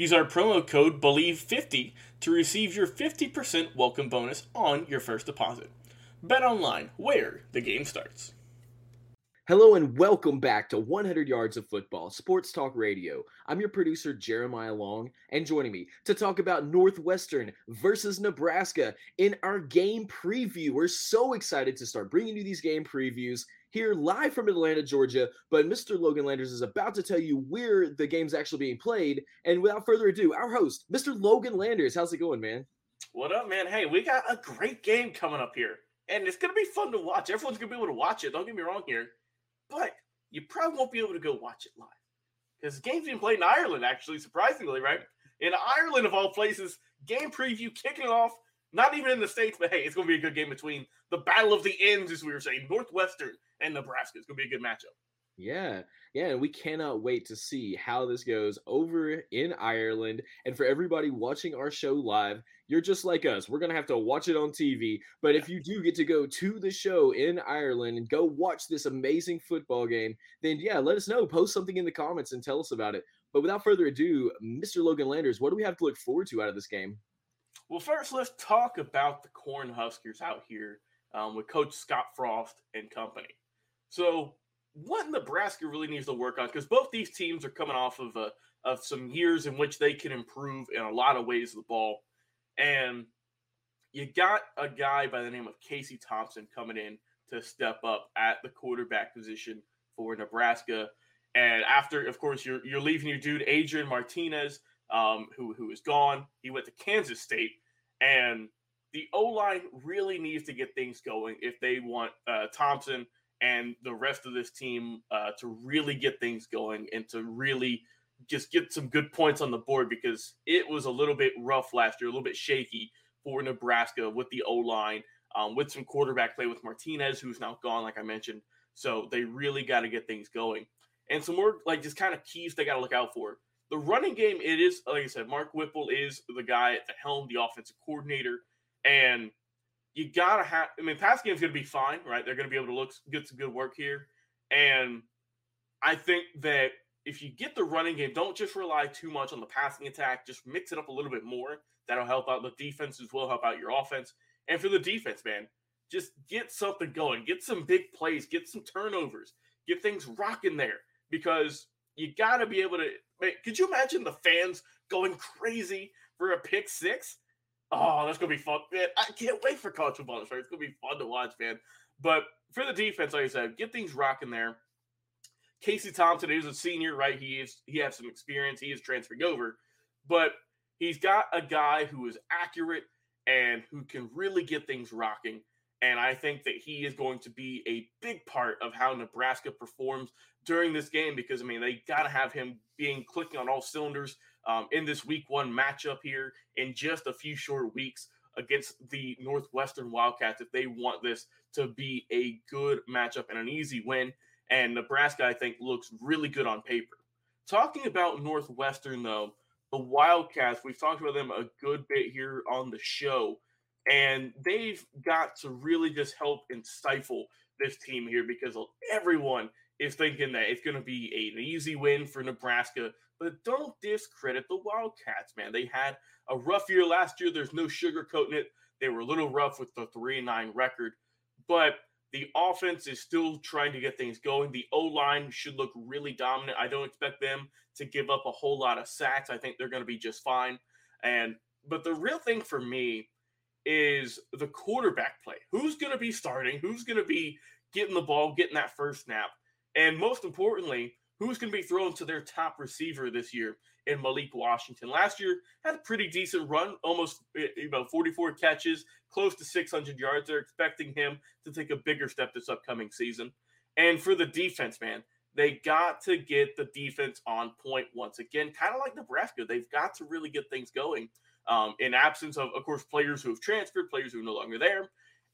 Use our promo code BELIEVE50 to receive your 50% welcome bonus on your first deposit. Bet online, where the game starts. Hello and welcome back to 100 Yards of Football, Sports Talk Radio. I'm your producer, Jeremiah Long, and joining me to talk about Northwestern versus Nebraska in our game preview. We're so excited to start bringing you these game previews here live from Atlanta, Georgia. But Mr. Logan Landers is about to tell you where the game's actually being played. And without further ado, our host, Mr. Logan Landers. How's it going, man? What up, man? Hey, we got a great game coming up here. And it's to be fun to watch. Everyone's to be able to watch it. Don't get me wrong here. But you probably won't be able to go watch it live. Because the game's being played in Ireland, actually, surprisingly, right? In Ireland, of all places, game preview kicking off not even in the States, but hey, it's going to be a good game between the Battle of the Ends, as we were saying, Northwestern and Nebraska. It's going to be a good matchup. Yeah, yeah, and we cannot wait to see how this goes over in Ireland. And for everybody watching our show live, you're just like us. We're going to have to watch it on TV. But if you do get to go to the show in Ireland and go watch this amazing football game, then yeah, let us know. Post something in the comments and tell us about it. But without further ado, Mr. Logan Landers, what do we have to look forward to out of this game? Well, first, let's talk about the Cornhuskers out here um, with Coach Scott Frost and company. So, what Nebraska really needs to work on, because both these teams are coming off of a, of some years in which they can improve in a lot of ways of the ball, and you got a guy by the name of Casey Thompson coming in to step up at the quarterback position for Nebraska. And after, of course, you're you're leaving your dude Adrian Martinez um, who who is gone. He went to Kansas State, and the O line really needs to get things going if they want uh, Thompson and the rest of this team uh, to really get things going and to really just get some good points on the board because it was a little bit rough last year, a little bit shaky for Nebraska with the O line, um, with some quarterback play with Martinez, who's now gone, like I mentioned. So they really got to get things going. And some more like just kind of keys they got to look out for. The running game, it is like I said, Mark Whipple is the guy at the helm, the offensive coordinator, and you gotta have. I mean, pass game's gonna be fine, right? They're gonna be able to look get some good work here, and I think that if you get the running game, don't just rely too much on the passing attack. Just mix it up a little bit more. That'll help out the defense as well, help out your offense. And for the defense, man, just get something going. Get some big plays. Get some turnovers. Get things rocking there because you got to be able to could you imagine the fans going crazy for a pick six? Oh, that's gonna be fun. Man, I can't wait for college football It's gonna be fun to watch, man. But for the defense, like I said, get things rocking there. Casey Thompson is a senior, right? He is he has some experience. He is transferring over, but he's got a guy who is accurate and who can really get things rocking. And I think that he is going to be a big part of how Nebraska performs during this game because, I mean, they got to have him being clicking on all cylinders um, in this week one matchup here in just a few short weeks against the Northwestern Wildcats if they want this to be a good matchup and an easy win. And Nebraska, I think, looks really good on paper. Talking about Northwestern, though, the Wildcats, we've talked about them a good bit here on the show, and they've got to really just help and stifle this team here because everyone is thinking that it's going to be an easy win for Nebraska. But don't discredit the Wildcats, man. They had a rough year last year. There's no sugarcoating it. They were a little rough with the 3 and 9 record, but the offense is still trying to get things going. The O line should look really dominant. I don't expect them to give up a whole lot of sacks. I think they're going to be just fine. And but the real thing for me is the quarterback play. Who's going to be starting? Who's going to be getting the ball, getting that first snap? And most importantly, who's going to be thrown to their top receiver this year in Malik Washington? Last year had a pretty decent run, almost eh, you know 44 catches, close to 600 yards. They're expecting him to take a bigger step this upcoming season. And for the defense, man, they got to get the defense on point once again, kind of like Nebraska. They've got to really get things going um, in absence of, of course, players who have transferred, players who are no longer there.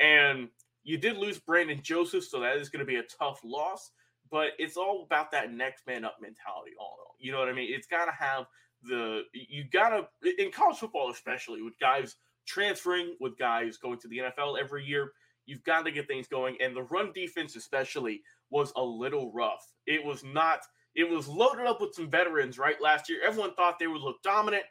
And you did lose Brandon Joseph, so that is going to be a tough loss. But it's all about that next man up mentality. All you know what I mean. It's got to have the you got to in college football, especially with guys transferring, with guys going to the NFL every year. You've got to get things going, and the run defense, especially, was a little rough. It was not. It was loaded up with some veterans, right? Last year, everyone thought they would look dominant.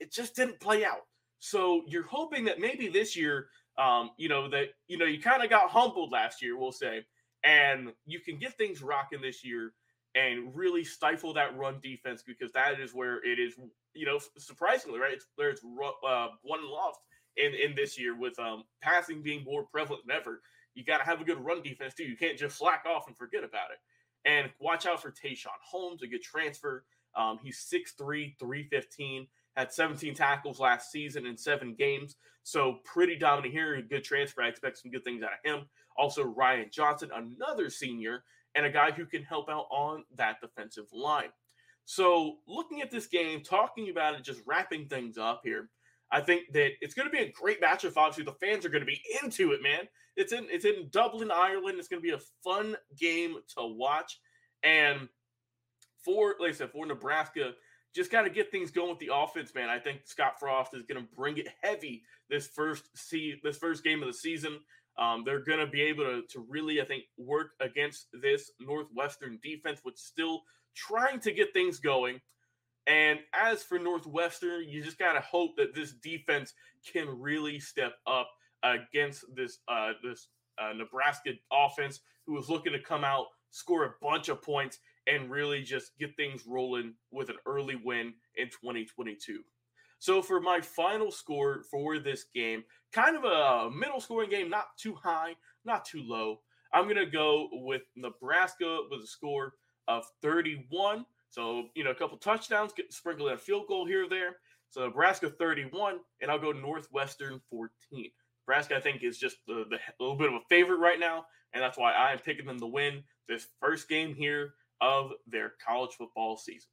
It just didn't play out. So you're hoping that maybe this year, um, you know, that you know you kind of got humbled last year, we'll say, and you can get things rocking this year and really stifle that run defense because that is where it is. You know, surprisingly, right? It's where it's uh, won lost in in this year with um, passing being more prevalent than ever you got to have a good run defense too. You can't just slack off and forget about it. And watch out for Tayshawn Holmes, a good transfer. Um, he's 6'3, 315, had 17 tackles last season in seven games. So pretty dominant here. Good transfer. I expect some good things out of him. Also, Ryan Johnson, another senior, and a guy who can help out on that defensive line. So, looking at this game, talking about it, just wrapping things up here, I think that it's going to be a great matchup. Obviously, the fans are going to be into it, man. It's in it's in Dublin, Ireland. It's going to be a fun game to watch. And for like I said, for Nebraska, just got to get things going with the offense, man. I think Scott Frost is going to bring it heavy this first see this first game of the season. Um, they're going to be able to, to really, I think, work against this Northwestern defense, which is still trying to get things going. And as for Northwestern, you just gotta hope that this defense can really step up against this uh, this uh, Nebraska offense, who is looking to come out, score a bunch of points, and really just get things rolling with an early win in 2022. So for my final score for this game, kind of a middle scoring game, not too high, not too low. I'm gonna go with Nebraska with a score of 31 so, you know, a couple touchdowns, get sprinkled in a field goal here or there. So Nebraska 31, and I'll go Northwestern 14. Nebraska, I think, is just the, a little bit of a favorite right now, and that's why I am picking them to win this first game here of their college football season.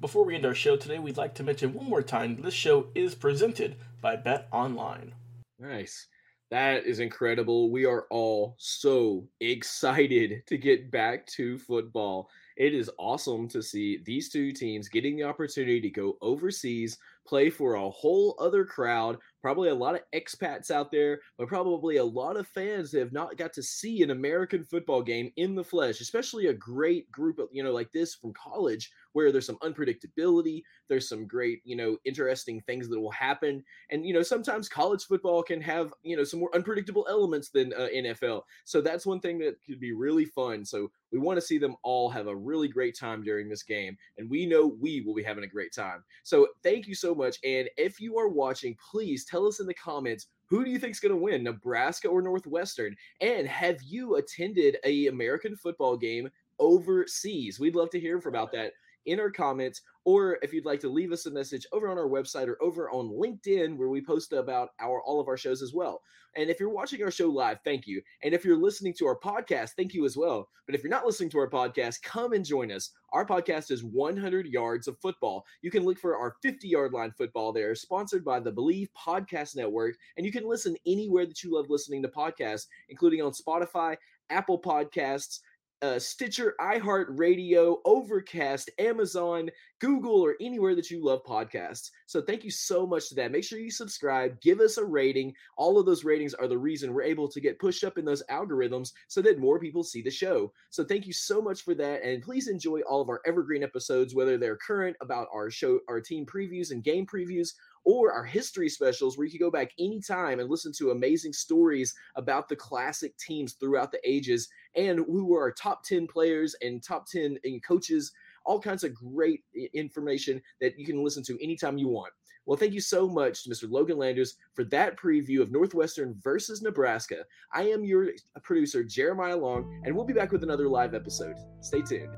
Before we end our show today, we'd like to mention one more time this show is presented by Bet Online. Nice. That is incredible. We are all so excited to get back to football it is awesome to see these two teams getting the opportunity to go overseas, play for a whole other crowd, probably a lot of expats out there, but probably a lot of fans that have not got to see an American football game in the flesh, especially a great group of, you know, like this from college where there's some unpredictability, there's some great, you know, interesting things that will happen. And, you know, sometimes college football can have, you know, some more unpredictable elements than uh, NFL. So that's one thing that could be really fun. So we want to see them all have a really great time during this game. And we know we will be having a great time. So thank you so much. And if you are watching, please tell us in the comments who do you think is going to win, Nebraska or Northwestern? And have you attended a American football game overseas? We'd love to hear about that in our comments, or if you'd like to leave us a message over on our website or over on LinkedIn, where we post about our all of our shows as well. And if you're watching our show live, thank you. And if you're listening to our podcast, thank you as well. But if you're not listening to our podcast, come and join us. Our podcast is 100 Yards of Football. You can look for our 50 yard line football there, sponsored by the Believe Podcast Network. And you can listen anywhere that you love listening to podcasts, including on Spotify, Apple Podcasts, uh, Stitcher, iHeartRadio, Overcast, Amazon, Google, or anywhere that you love podcasts. So thank you so much to that. Make sure you subscribe, give us a rating. All of those ratings are the reason we're able to get pushed up in those algorithms so that more people see the show. So thank you so much for that. And please enjoy all of our evergreen episodes, whether they're current about our show, our team previews and game previews, or our history specials where you can go back anytime and listen to amazing stories about the classic teams throughout the ages and who were our top 10 players and top 10 and coaches all kinds of great information that you can listen to anytime you want well, thank you so much to Mr. Logan Landers for that preview of Northwestern versus Nebraska. I am your producer, Jeremiah Long, and we'll be back with another live episode. Stay tuned.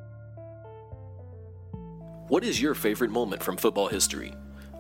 What is your favorite moment from football history?